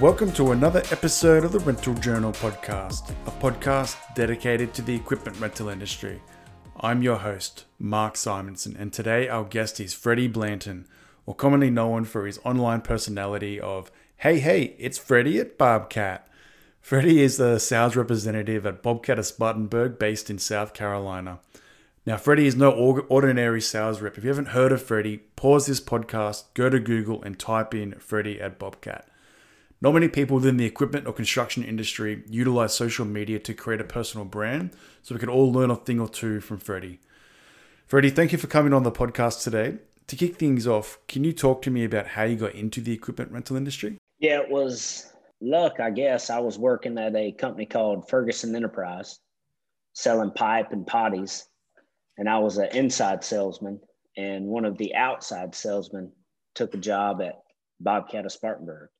welcome to another episode of the Rental Journal podcast, a podcast dedicated to the equipment rental industry. I'm your host, Mark Simonson, and today our guest is Freddie Blanton, or commonly known for his online personality of Hey Hey, it's Freddie at Bobcat. Freddie is the sales representative at Bobcat of Spartanburg, based in South Carolina. Now, Freddie is no ordinary sales rep. If you haven't heard of Freddie, pause this podcast, go to Google, and type in Freddie at Bobcat. Not many people within the equipment or construction industry utilize social media to create a personal brand, so we can all learn a thing or two from Freddie. Freddie, thank you for coming on the podcast today. To kick things off, can you talk to me about how you got into the equipment rental industry? Yeah, it was luck, I guess. I was working at a company called Ferguson Enterprise, selling pipe and potties, and I was an inside salesman. And one of the outside salesmen took a job at Bobcat of Spartanburg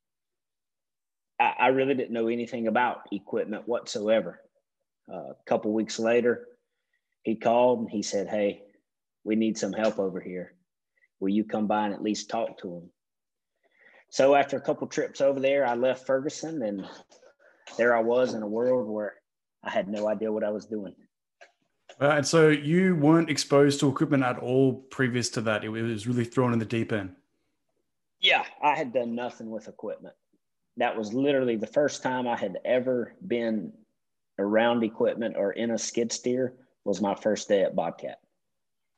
I, I really didn't know anything about equipment whatsoever. Uh, a couple weeks later, he called and he said, Hey, we need some help over here. Will you come by and at least talk to him? So after a couple trips over there, I left Ferguson and there I was in a world where I had no idea what I was doing. Uh, and so you weren't exposed to equipment at all previous to that. It was really thrown in the deep end. Yeah, I had done nothing with equipment that was literally the first time I had ever been around equipment or in a skid steer was my first day at Bobcat.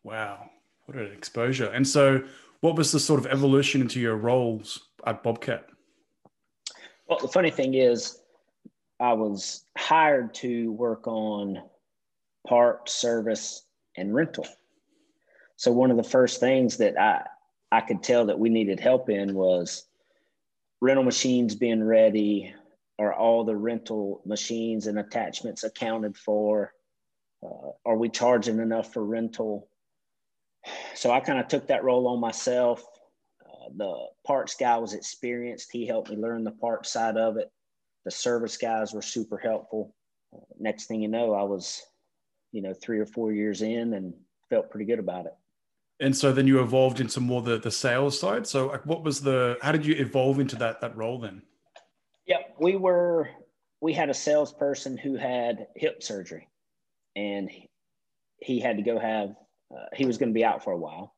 Wow, what an exposure. And so what was the sort of evolution into your roles at Bobcat? Well, the funny thing is I was hired to work on part, service, and rental. So one of the first things that I I could tell that we needed help in was rental machines being ready are all the rental machines and attachments accounted for. Uh, are we charging enough for rental? So i kind of took that role on myself. Uh, the parts guy was experienced. He helped me learn the parts side of it. The service guys were super helpful. Uh, next thing you know i was you know three or four years in and felt pretty good about it and so then you evolved into more the the sales side. So like what was the how did you evolve into that that role then? Yeah we were we had a salesperson who had hip surgery. And he had to go have uh, he was going to be out for a while.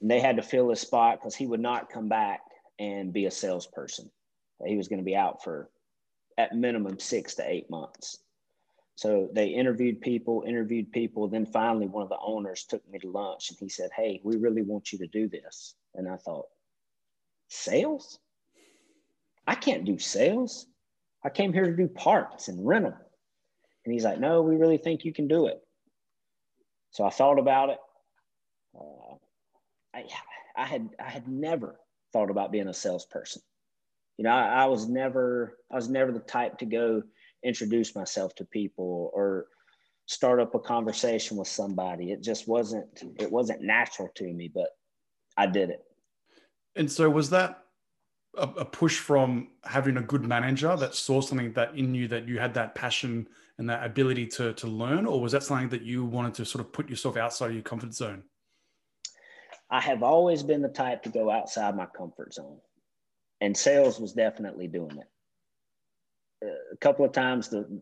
And they had to fill his spot because he would not come back and be a salesperson. He was going to be out for at minimum six to eight months so they interviewed people, interviewed people. Then finally, one of the owners took me to lunch and he said, Hey, we really want you to do this. And I thought, Sales? I can't do sales. I came here to do parts and rental. And he's like, No, we really think you can do it. So I thought about it. Uh, I, I had I had never thought about being a salesperson. You know, I, I was never I was never the type to go introduce myself to people or start up a conversation with somebody. It just wasn't it wasn't natural to me, but I did it. And so was that a, a, push from having a good manager that saw something that in you that you had that passion and that ability to to learn, or was that something that you wanted to sort of put yourself outside of your comfort zone? I have always been the type to go outside my comfort zone. And sales was definitely doing it a couple of times the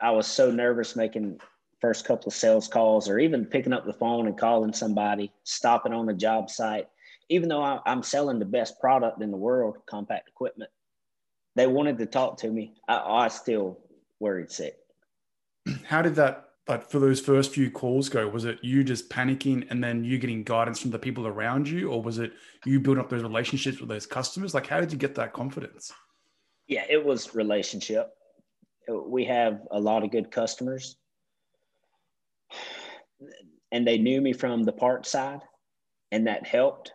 I was so nervous making first couple of sales calls or even picking up the phone and calling somebody, stopping on the job site, even though I, am selling the best product in the world, compact equipment. They wanted to talk to me. I, I still worried sick. How did that but for those first few calls go was it you just panicking and then you getting guidance from the people around you or was it you building up those relationships with those customers like how did you get that confidence yeah, it was relationship. We have a lot of good customers, and they knew me from the part side, and that helped.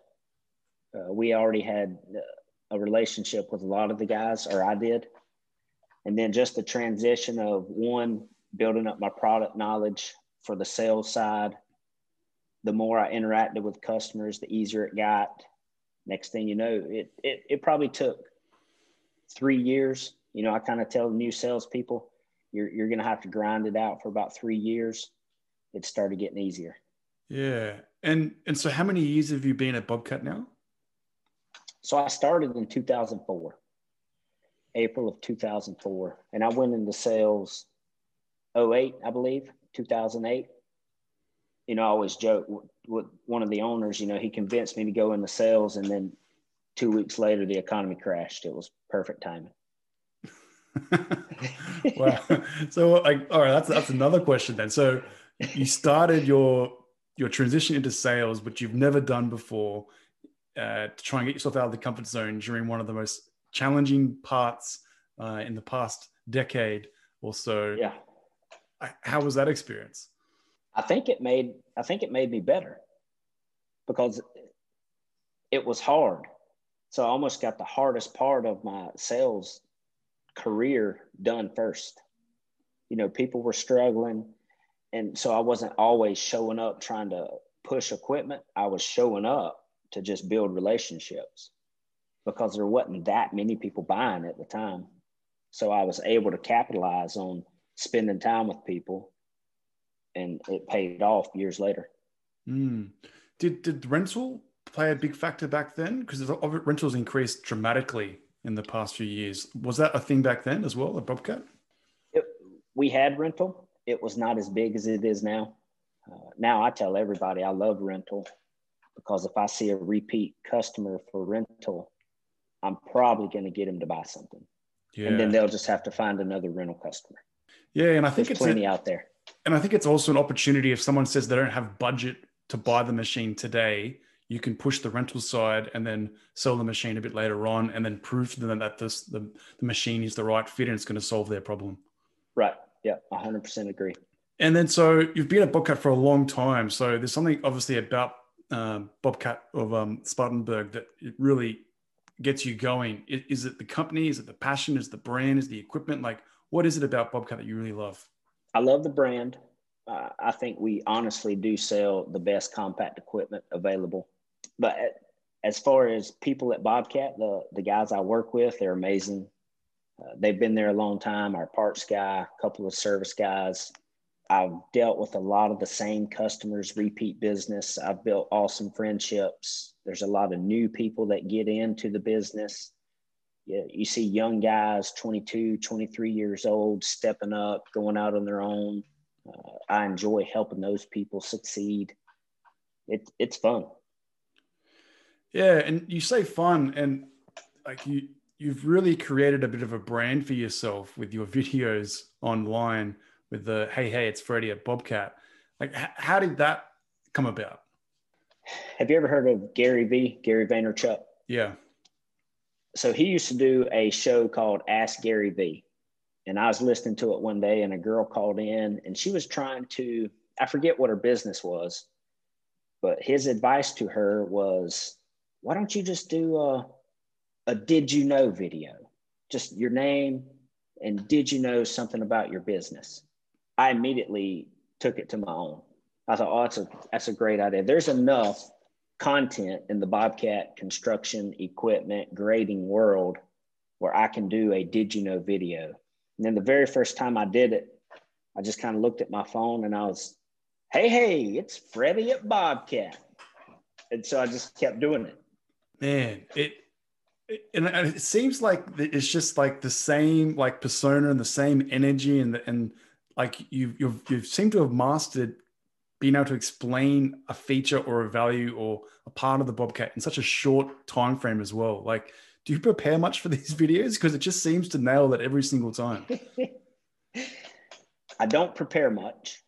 Uh, we already had a relationship with a lot of the guys, or I did. And then just the transition of one building up my product knowledge for the sales side. The more I interacted with customers, the easier it got. Next thing you know, it it, it probably took three years. You know, I kind of tell the new salespeople, you're you're going to have to grind it out for about three years. It started getting easier. Yeah, and and so how many years have you been at Bobcat now? So I started in 2004. April of 2004. And I went into sales 08, I believe, 2008. You know, I always joke with one of the owners, you know, he convinced me to go into sales. And then two weeks later, the economy crashed. It was perfect timing. wow. So like, all right, that's, that's another question then. So you started your, your transition into sales, which you've never done before uh, to try and get yourself out of the comfort zone during one of the most challenging parts uh, in the past decade or so. Yeah. How was that experience? I think it made I think it made me better because it was hard. So I almost got the hardest part of my sales career done first. You know, people were struggling and so I wasn't always showing up trying to push equipment. I was showing up to just build relationships because there wasn't that many people buying at the time. So I was able to capitalize on spending time with people and it paid off years later. Mm. Did, did rental play a big factor back then? Because the rentals increased dramatically in the past few years. Was that a thing back then as well, a Bobcat? It, we had rental. It was not as big as it is now. Uh, now I tell everybody I love rental because if I see a repeat customer for rental, I'm probably going to get him to buy something. Yeah. And then they'll just have to find another rental customer. Yeah, and I think There's it's plenty a, out there. And I think it's also an opportunity if someone says they don't have budget to buy the machine today, you can push the rental side and then sell the machine a bit later on and then prove to them that this the, the machine is the right fit and it's going to solve their problem. Right. Yeah, 100% agree. And then so you've been at Bobcat for a long time. So there's something obviously about um, Bobcat of um, Spartanburg that it really gets you going? Is, is, it the company? Is it the passion? Is the brand? Is the equipment? Like, what is it about Bobcat that you really love? I love the brand. Uh, I think we honestly do sell the best compact equipment available. But as far as people at Bobcat, the, the guys I work with, they're amazing. Uh, they've been there a long time. Our parts guy, a couple of service guys, I've dealt with a lot of the same customers, repeat business. I've built awesome friendships. There's a lot of new people that get into the business. Yeah, you see young guys, 22, 23 years old, stepping up, going out on their own. Uh, I enjoy helping those people succeed. It, it's fun. Yeah, and you say fun, and like you, you've really created a bit of a brand for yourself with your videos online with the hey hey it's Freddie at Bobcat. Like h- how did that come about? Have you ever heard of Gary Vee? Gary Vaynerchuk? Yeah. So he used to do a show called Ask Gary Vee. And I was listening to it one day and a girl called in and she was trying to, I forget what her business was, but his advice to her was, why don't you just do a, a did you know video? Just your name and did you know something about your business? I immediately took it to my own. I thought, oh, that's a that's a great idea. There's enough content in the Bobcat construction equipment grading world where I can do a did you know video. And then the very first time I did it, I just kind of looked at my phone and I was, hey, hey, it's Freddie at Bobcat. And so I just kept doing it. Man, it and it seems like it's just like the same like persona and the same energy and the, and like you you've you seem to have mastered being able to explain a feature or a value or a part of the bobcat in such a short time frame as well. Like do you prepare much for these videos? Because it just seems to nail it every single time. I don't prepare much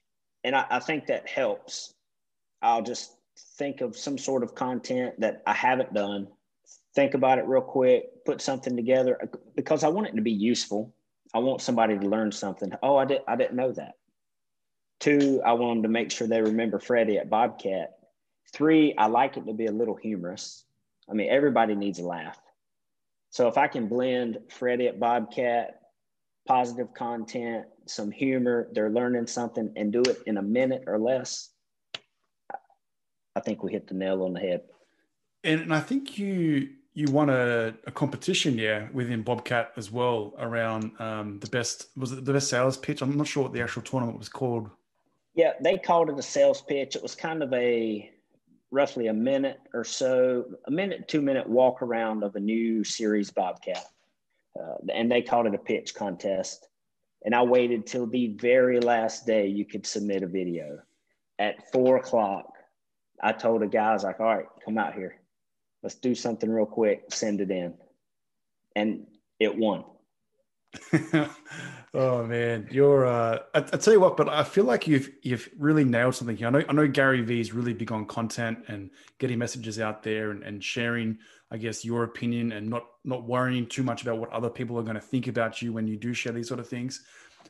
and I, I think that helps. I'll just think of some sort of content that i haven't done think about it real quick put something together uh, because i want it to be useful I want somebody to learn something. Oh, I did I didn't know that. Two, I want them to make sure they remember Freddie at Bobcat. Three, I like it to be a little humorous. I mean, everybody needs a laugh. So if I can blend Freddie at Bobcat, positive content, some humor, they're learning something, and do it in a minute or less, think we hit the nail on the head. And, and I think you you won a, a, competition, yeah, within Bobcat as well around um, the best was it the best sales pitch? I'm not sure what the actual tournament was called. Yeah, they called it a sales pitch. It was kind of a roughly a minute or so, a minute two minute walk around of a new series Bobcat. Uh, and they called it a pitch contest. And I waited till the very last day you could submit a video. At four o'clock, I told the guys like, "All right, come out here, let's do something real quick. Send it in," and it won. oh man, you're. Uh, I, I, tell you what, but I feel like you've you've really nailed something here. I know I know Gary Vee is really big on content and getting messages out there and, and sharing, I guess, your opinion and not not worrying too much about what other people are going to think about you when you do share these sort of things.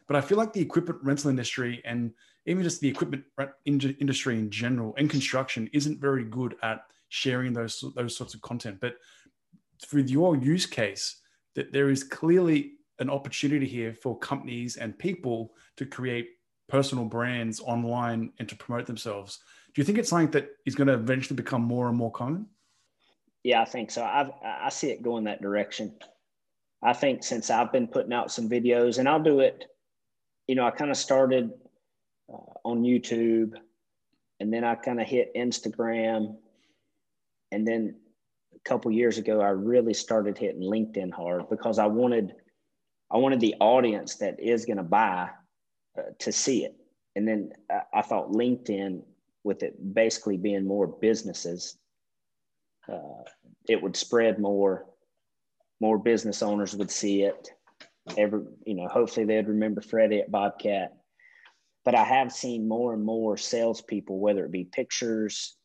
But I feel like the equipment rental industry and even just the equipment industry in general and construction isn't very good at sharing those those sorts of content. But with your use case, that there is clearly an opportunity here for companies and people to create personal brands online and to promote themselves. Do you think it's something that is going to eventually become more and more common? Yeah, I think so. I I see it going that direction. I think since I've been putting out some videos, and I'll do it. You know, I kind of started uh, on YouTube, and then I kind of hit Instagram, and then a couple years ago, I really started hitting LinkedIn hard because I wanted I wanted the audience that is going to buy uh, to see it. And then uh, I thought LinkedIn, with it basically being more businesses, uh, it would spread more. More business owners would see it. Every, you know, hopefully they'd remember Freddie at Bobcat. But I have seen more and more salespeople, whether it be pictures,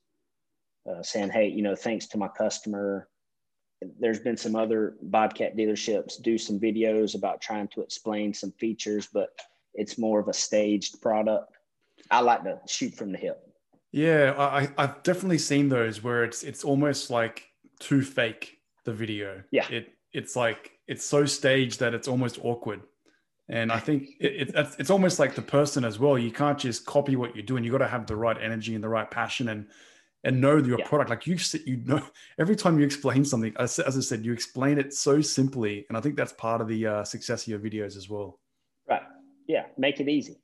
uh, saying, "Hey, you know, thanks to my customer, there's been some other Bobcat dealerships do some videos about trying to explain some features, but it's more of a staged product. I like to shoot from the hip. Yeah, I, I've definitely seen those where it's it's almost like too fake the video. Yeah, it it's like it's so staged that it's almost awkward. And I think it, it, it's almost like the person as well. You can't just copy what you're doing. You got to have the right energy and the right passion and and know your yeah. product. Like you, you know, every time you explain something, as, as, I said, you explain it so simply, and I think that's part of the uh, success of your videos as well. Right. Yeah. Make it easy.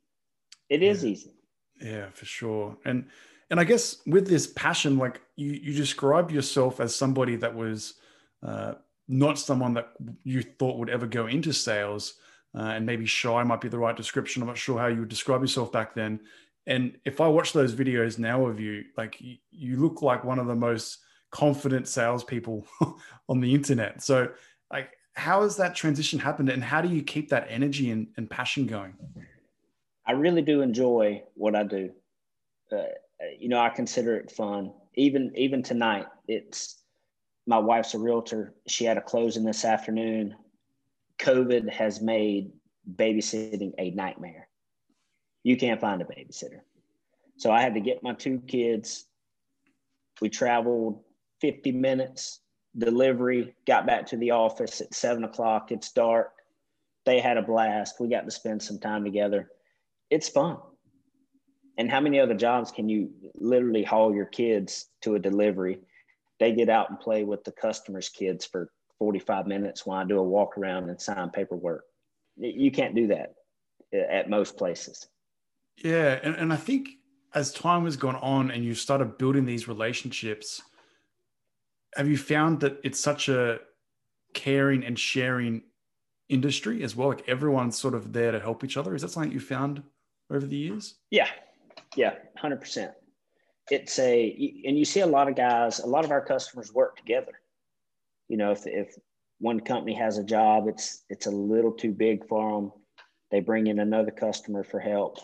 It is yeah. easy. Yeah, for sure. And and I guess with this passion, like you, you described yourself as somebody that was uh, not someone that you thought would ever go into sales. Uh, and maybe shy might be the right description. I'm not sure how you would describe yourself back then. And if I watch those videos now of you, like you, look like one of the most confident salespeople on the internet. So, like, how has that transition happened, and how do you keep that energy and, and passion going? I really do enjoy what I do. Uh, you know, I consider it fun. Even even tonight, it's my wife's a realtor. She had a closing this afternoon. COVID has made babysitting a nightmare you can't find a babysitter. So I had to get my two kids. We traveled 50 minutes, delivery, got back to the office at seven o'clock. It's dark. They had a blast. We got to spend some time together. It's fun. And how many other jobs can you literally haul your kids to a delivery? They get out and play with the customer's kids for 45 minutes while I do a walk around and sign paperwork. You can't do that uh, at most places. Yeah, and, and I think as time has gone on and you started building these relationships, have you found that it's such a caring and sharing industry as well? Like everyone's sort of there to help each other. Is that something you found over the years? Yeah, yeah, hundred percent. It's a and you see a lot of guys. A lot of our customers work together. You know, if if one company has a job, it's it's a little too big for them. They bring in another customer for help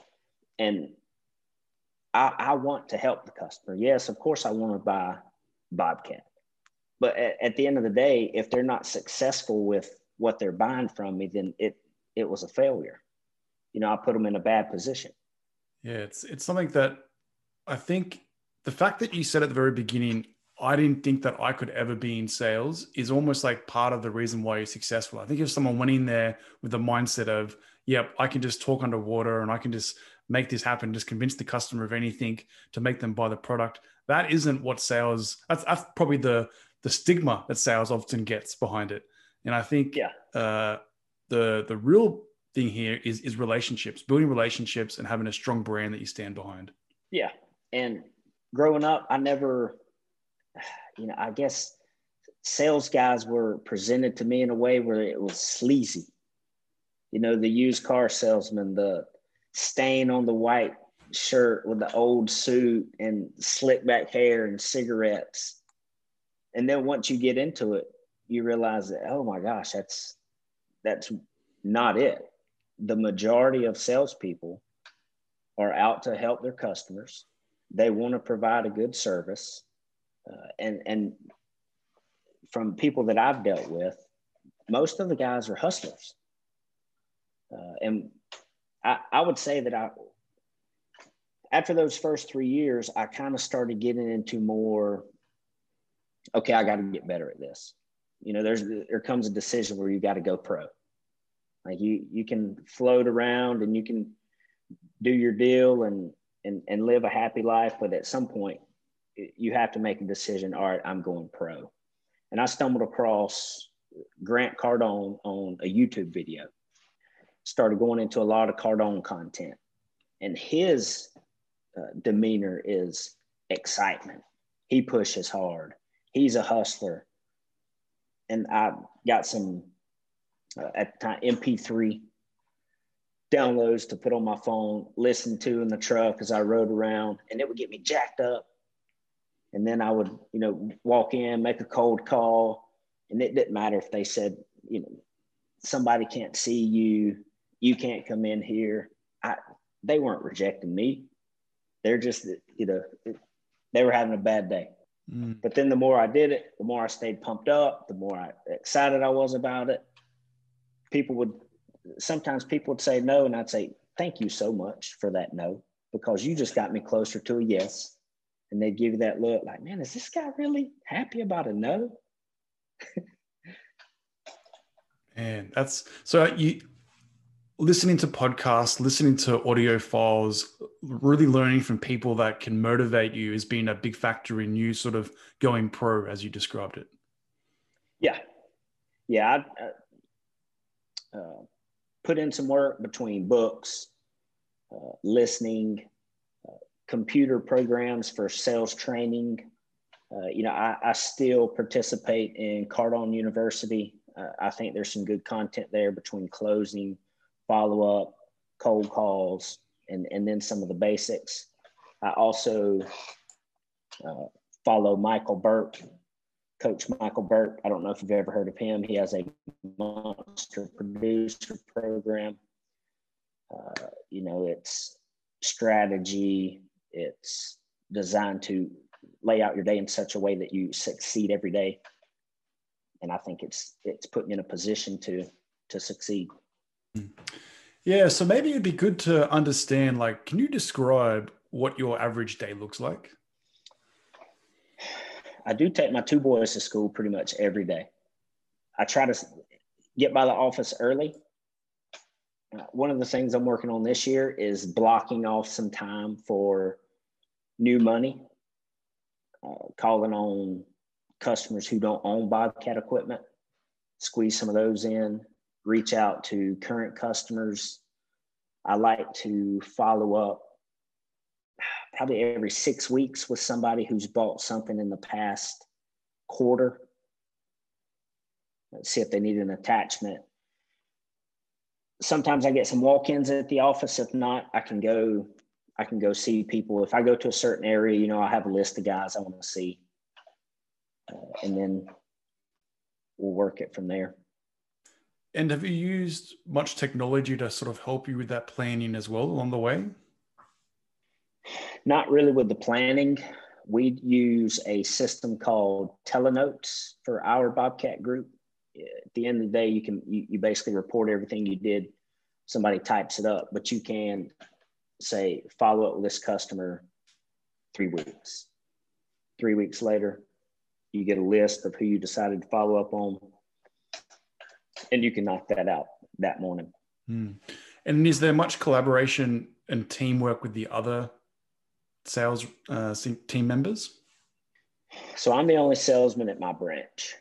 and I, I want to help the customer. Yes, of course, I want to buy Bobcat, but at, at the end of the day, if they're not successful with what they're buying from me, then it it was a failure. You know, I put them in a bad position. Yeah, it's it's something that I think the fact that you said at the very beginning, I didn't think that I could ever be in sales is almost like part of the reason why you're successful. I think if someone went in there with the mindset of, yep, I can just talk underwater and I can just make this happen, just convince the customer of anything to make them buy the product. That isn't what sales. That's, that's probably the the stigma that sales often gets behind it. And I think yeah. uh, the the real thing here is is relationships, building relationships, and having a strong brand that you stand behind. Yeah, and growing up, I never, you know, I guess sales guys were presented to me in a way where it was sleazy. You know, the used car salesman, the stain on the white shirt with the old suit and slick back hair and cigarettes. And then once you get into it, you realize that, oh my gosh, that's that's not it. The majority of salespeople are out to help their customers. They want to provide a good service. Uh, and and from people that I've dealt with, most of the guys are hustlers. Uh, and I, I would say that I, after those first three years, I kind of started getting into more, okay, I got to get better at this. You know, there's, there comes a decision where you got to go pro. Like you, you can float around and you can do your deal and, and, and live a happy life. But at some point you have to make a decision. All right, I'm going pro and I stumbled across Grant Cardone on a YouTube video. Started going into a lot of Cardone content, and his uh, demeanor is excitement. He pushes hard. He's a hustler, and I got some uh, at the time MP3 downloads to put on my phone, listen to in the truck as I rode around, and it would get me jacked up and then I would, you know, walk in, make a cold call, and it didn't matter if they said, you know, somebody can't see you, you can't come in here. I, they weren't rejecting me. They're just, you know, they were having a bad day. Mm. But then the more I did it, the more I stayed pumped up, the more I, excited I was about it. People would, sometimes people would say no, and I'd say, thank you so much for that no, because you just got me closer to a yes and they give you that look like, man, is this guy really happy about a no? Man, that's so you listening to podcasts, listening to audio files, really learning from people that can motivate you has been a big factor in you sort of going pro as you described it. Yeah. Yeah. I uh, uh, put in some work between books, uh, listening, computer programs for sales training. Uh, you know, I, I, still participate in Cardone University. Uh, I think there's some good content there between closing, follow up, cold calls, and, and then some of the basics. I also uh, follow Micheal Burke, Coach Micheal Burke. I don't know if you've ever heard of him. He has a monster producer program. Uh, you know, it's strategy, it's designed to lay out your day in such a way that you succeed every day. And I think it's it's putting you in a position to to succeed. Yeah, so maybe it'd be good to understand like can you describe what your average day looks like? I do take my two boys to school pretty much every day. I try to get by the office early one of the things I'm working on this year is blocking off some time for new money, uh, calling on customers who don't own Bobcat equipment, squeeze some of those in, reach out to current customers. I like to follow up probably every six weeks with somebody who's bought something in the past quarter. Let's see if they need an attachment sometimes I get some walk-ins at the office. If not, I can go. I can go see people. If I go to a certain area, you know, I have a list of guys I want to see, uh, and then we'll work it from there. And have you used much technology to sort of help you with that planning as well along the way? Not really with the planning. We use a system called Telenotes for our Bobcat group at the end of the day, you can you, you basically report everything you did. Somebody types it up, but you can say follow up with this customer three weeks. Three weeks later, you get a list of who you decided to follow up on, and you can knock that out that morning. Hmm. And is there much collaboration and teamwork with the other sales uh, team members? So I'm the only salesman at my branch.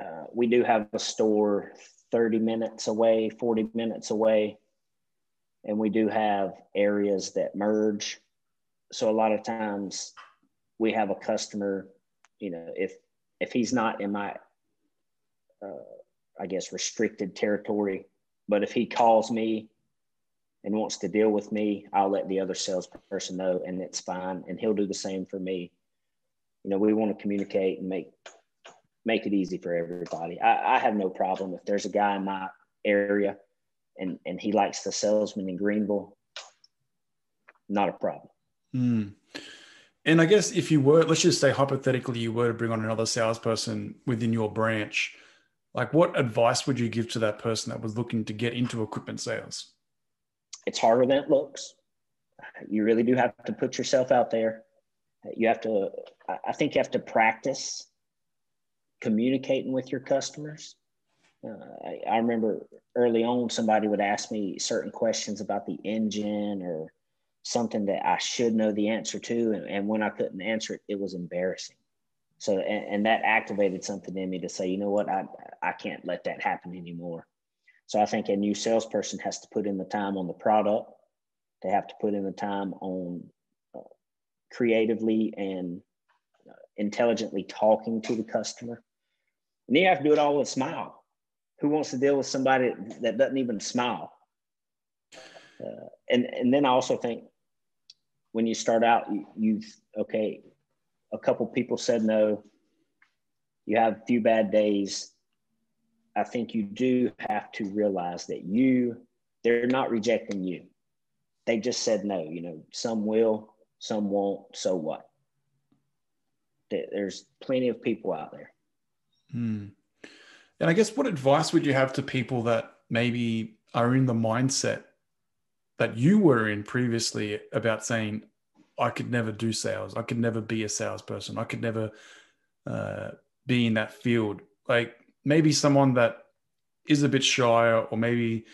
Uh, we do have a store 30 minutes away, 40 minutes away, and we do have areas that merge. So a lot of times we have a customer, you know, if if he's not in my, uh, I guess, restricted territory, but if he calls me and wants to deal with me, I'll let the other salesperson know, and it's fine. And he'll do the same for me. You know, we want to communicate and make make it easy for everybody. I, I have no problem if there's a guy in my area and and he likes the salesman in Greenville. Not a problem. Mm. And I guess if you were, let's just say hypothetically, you were to bring on another salesperson within your branch, like what advice would you give to that person that was looking to get into equipment sales? It's harder than it looks. You really do have to put yourself out there. You have to, I think you have to practice communicating with your customers. Uh, I, I, remember early on, somebody would ask me certain questions about the engine or something that I should know the answer to. And, and when I couldn't answer it, it was embarrassing. So, and, and, that activated something in me to say, you know what, I, I can't let that happen anymore. So I think a new salesperson has to put in the time on the product. They have to put in the time on uh, creatively and uh, intelligently talking to the customer. And you have to do it all with a smile. Who wants to deal with somebody that doesn't even smile? Uh, and and then I also think when you start out, you, you've okay, a couple people said no. You have a few bad days. I think you do have to realize that you they're not rejecting you. They just said no. You know, some will, some won't. So what? There's plenty of people out there. Hmm. And I guess what advice would you have to people that maybe are in the mindset that you were in previously about saying, I could never do sales. I could never be a salesperson. I could never uh, be in that field. Like maybe someone that is a bit shy or maybe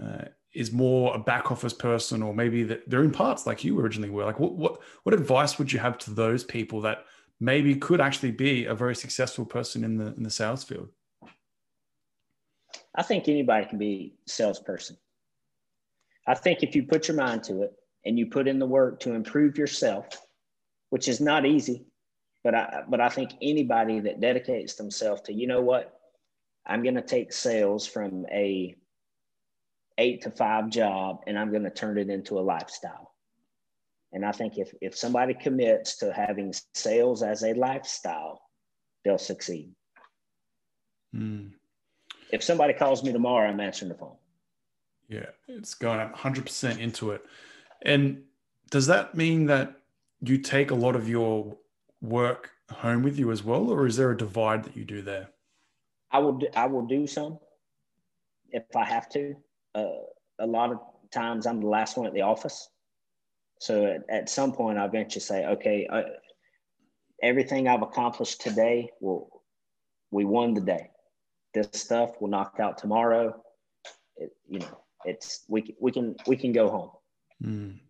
uh, is more a back office person or maybe that they're in parts like you originally were. Like what, what, what advice would you have to those people that maybe could actually be a very successful person in the in the sales field? I think anybody can be a salesperson. I think if you put your mind to it and you put in the work to improve yourself, which is not easy, but I but I think anybody that dedicates themselves to, you know what, I'm going to take sales from a eight to five job and I'm going to turn it into a lifestyle. And I think if, if somebody commits to having sales as a lifestyle, they'll succeed. Mm. If somebody calls me tomorrow, I'm answering the phone. Yeah, it's going 100% into it. And does that mean that you take a lot of your work home with you as well, or is there a divide that you do there? I will. Do, I will do some if I have to. Uh, a lot of times, I'm the last one at the office, so at, at some point, I eventually say, okay, uh, everything I've accomplished today, will we won the day. This stuff will knock out tomorrow. It, you know, it's we we can we can go home. Mm.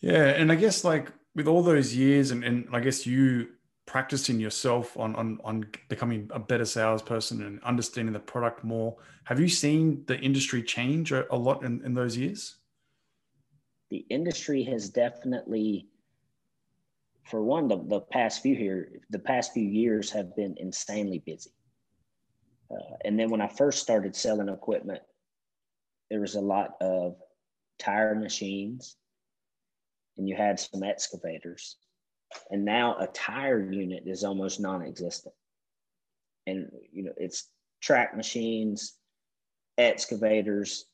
Yeah, and I guess like with all those years, and, and I guess you practicing yourself on on on becoming a better salesperson and understanding the product more. Have you seen the industry change a, a lot in, in those years? The industry has definitely, for one, the, the past few here, the past few years have been insanely busy. Uh, and then when I first started selling equipment, there was a lot of tire machines, and you had some excavators. And now a tire unit is almost non-existent. And you know, it's track machines, excavators,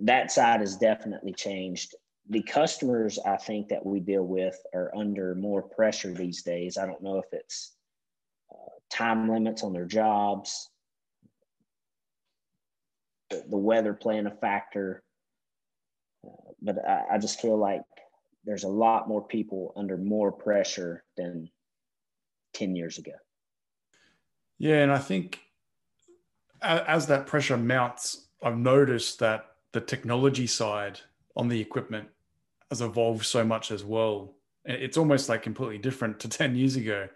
that side has definitely changed. The customers I think that we deal with are under more pressure these days. I don't know if it's uh, time limits on their jobs, the, the weather playing a factor, uh, but I, I just feel like there's a lot more people under more pressure than 10 years ago. Yeah, and I think as that pressure mounts, I've noticed that the technology side on the equipment has evolved so much as well. It's almost like completely different to 10 years ago.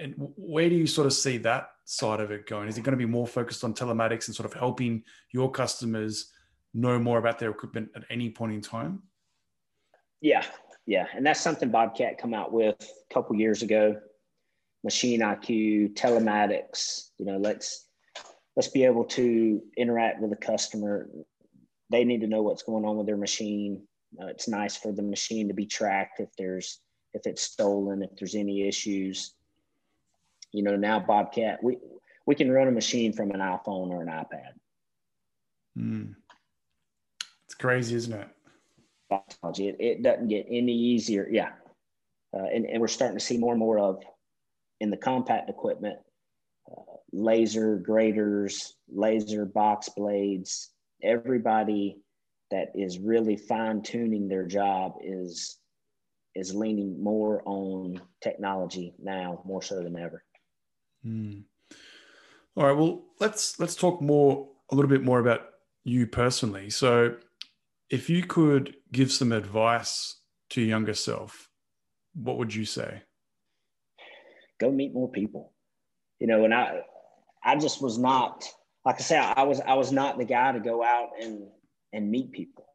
And where do you sort of see that side of it going? Is it going to be more focused on telematics and sort of helping your customers know more about their equipment at any point in time? Yeah, yeah, and that's something Bobcat come out with a couple years ago. Machine IQ, telematics. You know, let's let's be able to interact with the customer. They need to know what's going on with their machine. Uh, it's nice for the machine to be tracked if there's if it's stolen, if there's any issues. You know, now Bobcat, we we can run a machine from an iPhone or an iPad. Mm. It's crazy, isn't it? Technology. It, it doesn't get any easier. Yeah. Uh, and, and we're starting to see more and more of in the compact equipment laser graders, laser box blades. Everybody that is really fine tuning their job is is leaning more on technology now more so than ever. Mm. All right. Well, let's let's talk more a little bit more about you personally. So, if you could give some advice to your younger self, what would you say? Go meet more people. You know, and I I just was not like I say I was I was not the guy to go out and and meet people.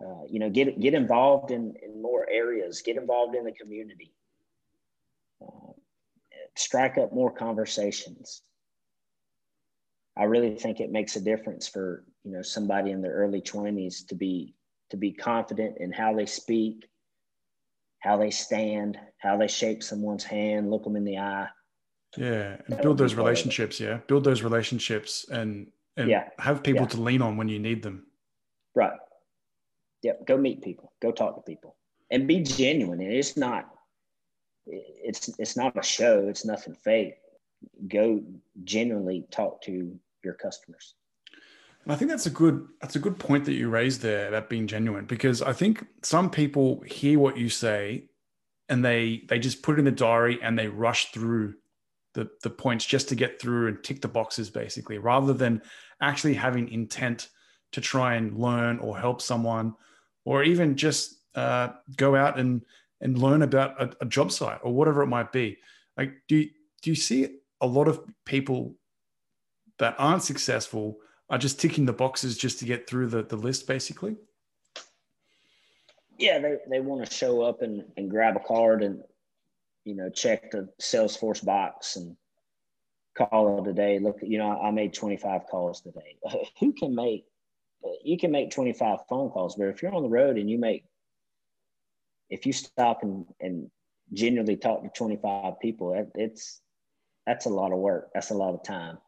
Uh, you know, get get involved in in more areas. Get involved in the community. Uh, strike up more conversations. I really think it makes a difference for you know somebody in their early 20s to be to be confident in how they speak, how they stand, how they shake someone's hand, look them in the eye. Yeah, and build those relationships. Yeah, build those relationships and and yeah. have people yeah. to lean on when you need them. Right. Yep. Go meet people. Go talk to people, and be genuine. And it's not. It's it's not a show. It's nothing fake. Go genuinely talk to your customers. And I think that's a good that's a good point that you raised there about being genuine because I think some people hear what you say and they they just put it in the diary and they rush through the the points just to get through and tick the boxes basically rather than actually having intent to try and learn or help someone or even just uh, go out and and learn about a, a job site or whatever it might be like do you, do you see a lot of people that aren't successful are just ticking the boxes just to get through the, the list, basically? Yeah, they, they want to show up and, and grab a card and, you know, check the Salesforce box and call it a day. Look, you know, I made 25 calls today. Who can make, you can make 25 phone calls, but if you're on the road and you make, if you stop and, and genuinely talk to 25 people, it's, that's a lot of work. That's a lot of time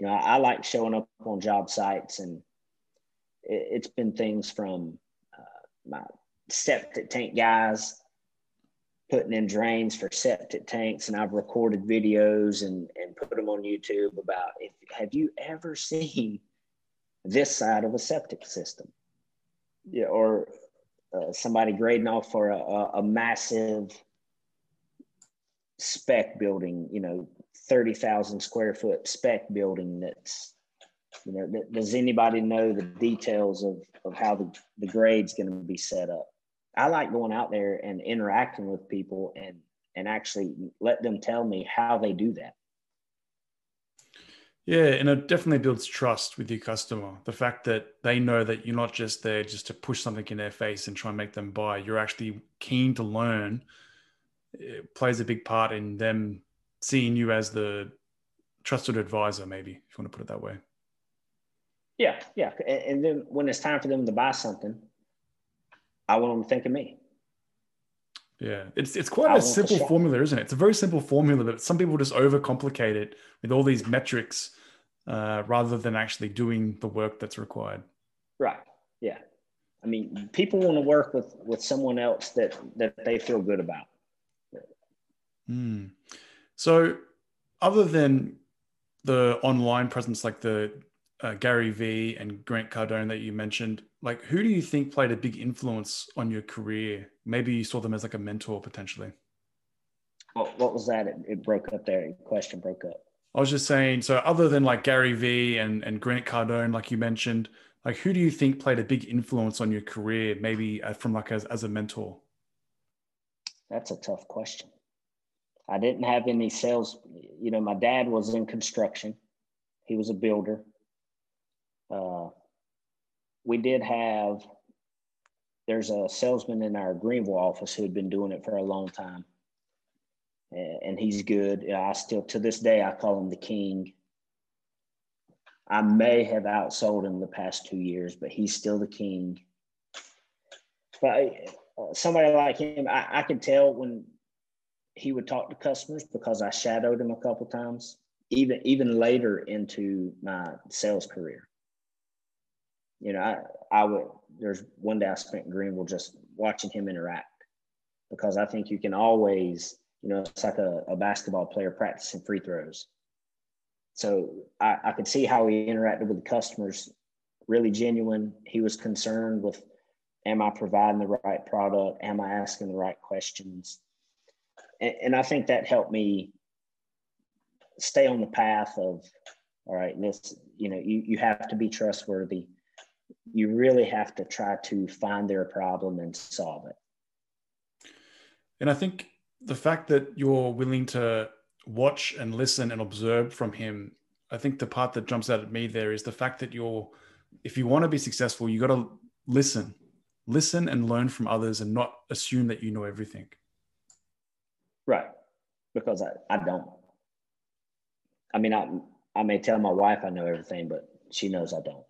you know, I, I like showing up on job sites, and it, has been things from uh, my septic tank guys putting in drains for septic tanks, and I've recorded videos and and put them on YouTube about if have you ever seen this side of a septic system, yeah, or uh, somebody grading off for a, a, massive spec building, you know, 30,000 square foot spec building that's, you know, does anybody know the details of, of how the, the grade's going to be set up? I like going out there and interacting with people and, and actually let them tell me how they do that. Yeah, and it definitely builds trust with your customer. The fact that they know that you're not just there just to push something in their face and try and make them buy. You're actually keen to learn. It plays a big part in them seeing you as the trusted advisor, maybe if you want to put it that way. Yeah, yeah. And then when it's time for them to buy something, I want them to think of me. Yeah, it's it's quite I a simple formula, isn't it? It's a very simple formula, but some people just overcomplicate it with all these metrics uh, rather than actually doing the work that's required. Right. Yeah. I mean, people want to work with with someone else that that they feel good about. Hmm. So, other than the online presence like the uh, Gary Vee and Grant Cardone that you mentioned, like who do you think played a big influence on your career? Maybe you saw them as like a mentor potentially. What, what was that? It, it broke up there. question broke up. I was just saying, so other than like Gary Vee and, and Grant Cardone, like you mentioned, like who do you think played a big influence on your career, maybe uh, from like as, as a mentor? That's a tough question. I didn't have any sales. You know, my dad was in construction. He was a builder. Uh, we did have there's a salesman in our Greenville office who had been doing it for a long time, and he's good. I still to this day I call him the king. I may have outsold him the past two years, but he's still the king. But uh, somebody like him, I, I tell when he would talk to customers because I shadowed him a couple times, even even later into my sales career. You know, I I would there's one day I spent in Greenville just watching him interact because I think you can always, you know, it's like a, a basketball player practicing free throws. So I, I could see how he interacted with the customers, really genuine. He was concerned with, am I providing the right product? Am I asking the right questions? And, and I think that helped me stay on the path of, all right, this, you know, you, you have to be trustworthy you really have to try to find their problem and solve it. And I think the fact that you're willing to watch and listen and observe from him, I think the part that jumps out at me there is the fact that you're, if you want to be successful, you got to listen, listen and learn from others and not assume that you know everything. Right. Because I, I don't. I mean, I, I may tell my wife I know everything, but she knows I don't.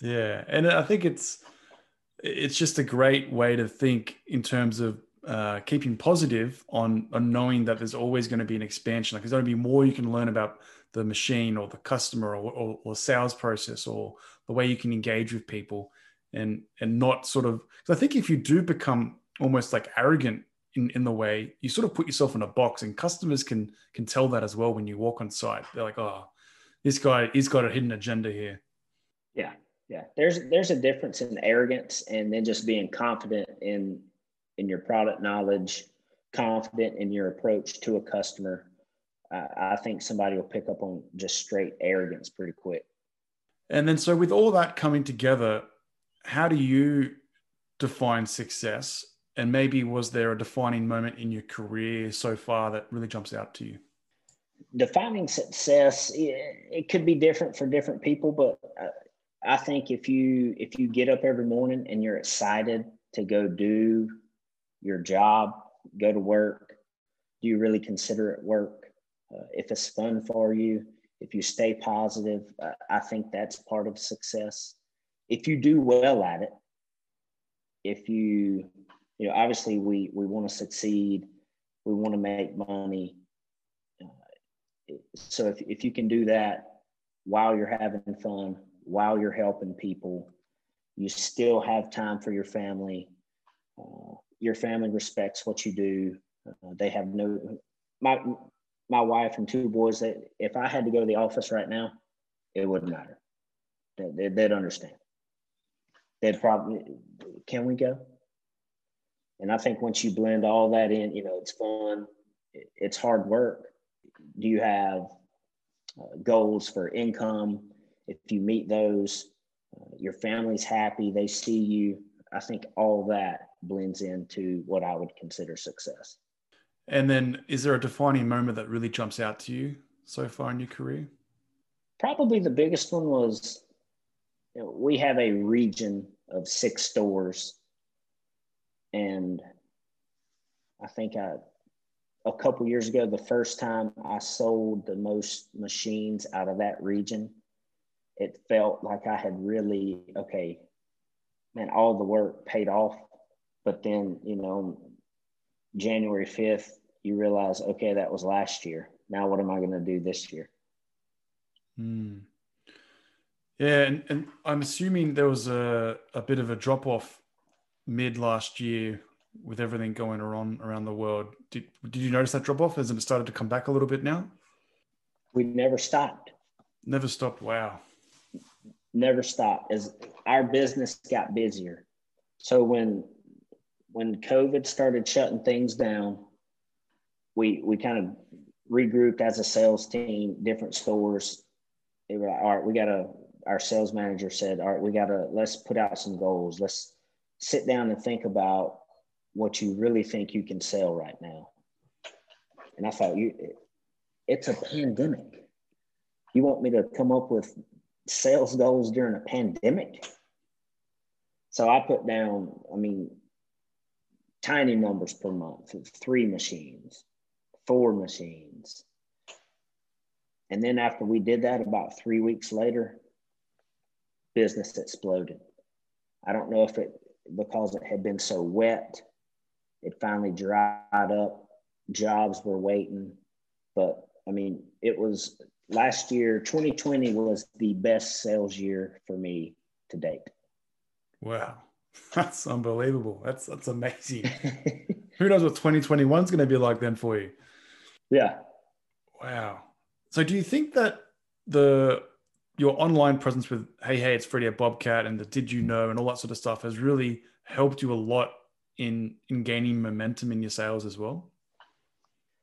Yeah, and I think it's it's just a great way to think in terms of uh, keeping positive on on knowing that there's always going to be an expansion. Like there's going to be more you can learn about the machine or the customer or, or, or sales process or the way you can engage with people, and and not sort of. I think if you do become almost like arrogant in, in the way you sort of put yourself in a box, and customers can can tell that as well when you walk on site. They're like, oh, this guy he's got a hidden agenda here. Yeah, yeah there's there's a difference in arrogance and then just being confident in in your product knowledge confident in your approach to a customer. Uh, i think somebody will pick up on just straight arrogance pretty quick. And then so with all that coming together how do you define success? And maybe was there a defining moment in your career so far that really jumps out to you? Defining success it could be different for different people but uh, I think if you if you get up every morning and you're excited to go do your job, go to work, do you really consider it work? Uh, if it's fun for you, if you stay positive, uh, I think that's part of success. If you do well at it, if you you know obviously we we want to succeed, we want to make money. Uh, so if if you can do that while you're having fun, while you're helping people. You still have time for your family. Uh, your family respects what you do. Uh, they have no my my wife and two boys. That if I had to go to the office right now, it wouldn't matter. They, they'd understand. They'd probably can we go? And I think once you blend all that in, you know, it's fun. It's hard work. Do you have uh, goals for income? If you meet those, uh, your family's happy, they see you. I think all that blends into what I would consider success. And then, is there a defining moment that really jumps out to you so far in your career? Probably the biggest one was you know, we have a region of six stores. And I think I, a couple years ago, the first time I sold the most machines out of that region it felt like I had really, okay, man, all the work paid off. But then, you know, January 5th, you realize, okay, that was last year. Now, what am I going to do this year? Hmm. Yeah. And, and I'm assuming there was a, a bit of a drop off mid last year with everything going on around the world. Did, did you notice that drop off? Has it started to come back a little bit now? We never stopped. Never stopped. Wow never stopped as our business got busier. So when when COVID started shutting things down, we we kind of regrouped as a sales team, different stores. They were like, all right, we gotta our sales manager said, all right, we gotta let's put out some goals. Let's sit down and think about what you really think you can sell right now. And I thought you it's a pandemic. You want me to come up with sales goals during a pandemic. So I put down, I mean, tiny numbers per month, three machines, four machines. And then after we did that, about three weeks later, business exploded. I don't know if it because it had been so wet, it finally dried up. Jobs were waiting, but I mean, it was last year. 2020 was the best sales year for me to date. Wow, that's unbelievable. That's that's amazing. Who knows what 2021 is going to be like then for you? Yeah. Wow. So, do you think that the your online presence with Hey Hey It's Freddie at Bobcat and the Did You Know and all that sort of stuff has really helped you a lot in in gaining momentum in your sales as well?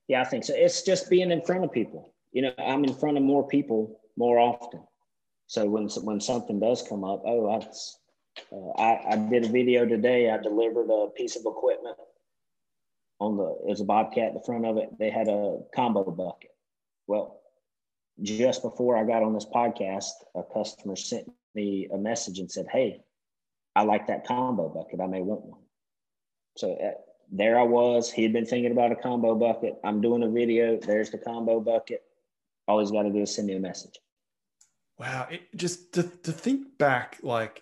Yeah, I think so. It's just being in front of people. You know, I'm in front of more people more often. So when when something does come up, oh, that's uh, I, I did a video today. I delivered a piece of equipment on the it was a Bobcat. The front of it, they had a combo bucket. Well, just before I got on this podcast, a customer sent me a message and said, Hey, I like that combo bucket. I may want one. So uh, there I was. He had been thinking about a combo bucket. I'm doing a video. There's the combo bucket. All got to do is send me a message. Wow. It, just to, to think back, like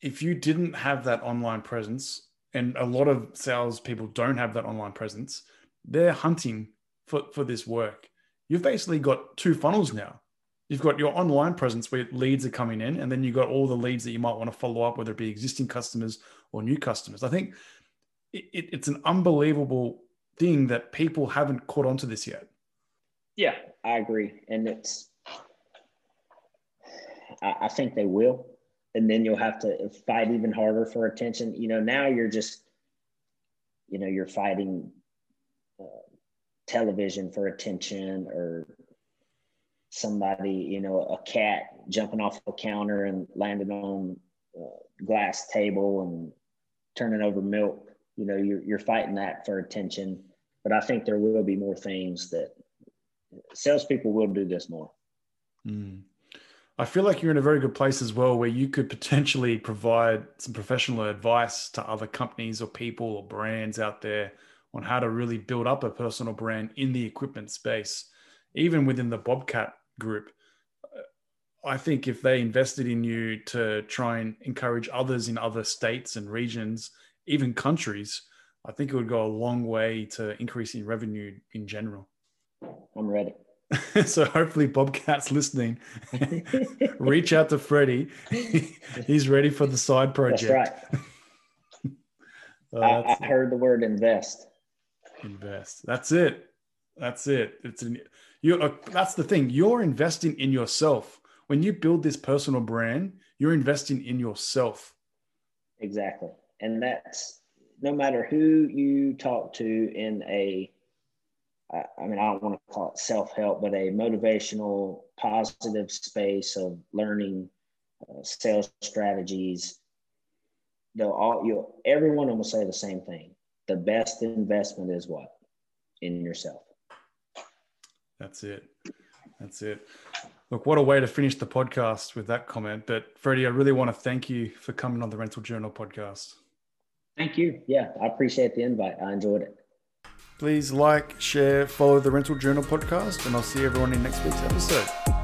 if you didn't have that online presence, and a lot of salespeople don't have that online presence, they're hunting for, for this work you've basically got two funnels now. You've got your online presence where leads are coming in, and then you've got all the leads that you might want to follow up, whether it be existing customers or new customers. I think it, it, it's an unbelievable thing that people haven't caught on to this yet. Yeah, I agree. And it's, I, I think they will. And then you'll have to fight even harder for attention. You know, now you're just, you know, you're fighting uh, television for attention or somebody, you know, a cat jumping off a counter and landing on a glass table and turning over milk. You know, you're, you're fighting that for attention. But I think there will be more things that salespeople will do this more. Mm. I feel like you're in a very good place as well, where you could potentially provide some professional advice to other companies or people or brands out there on how to really build up a personal brand in the equipment space, even within the Bobcat group. I think if they invested in you to try and encourage others in other states and regions, even countries, I think it would go a long way to increasing revenue in general. I'm ready. so hopefully Bobcat's listening. Reach out to Freddie. He's ready for the side project. That's right. Uh, I, I heard the word invest invest that's it that's it it's an you uh, that's the thing you're investing in yourself when you build this personal brand you're investing in yourself exactly and that's no matter who you talk to in a I mean, I don't want to call it self help, but a motivational, positive space of learning uh, sales strategies. They'll all you everyone will say the same thing the best investment is what? In yourself. That's it. That's it. Look, what a way to finish the podcast with that comment. But Freddie, I really want to thank you for coming on the Rental Journal podcast. Thank you. Yeah, I appreciate the invite. I enjoyed it. Please like, share, follow the Rental Journal podcast, and I'll see everyone in next week's episode.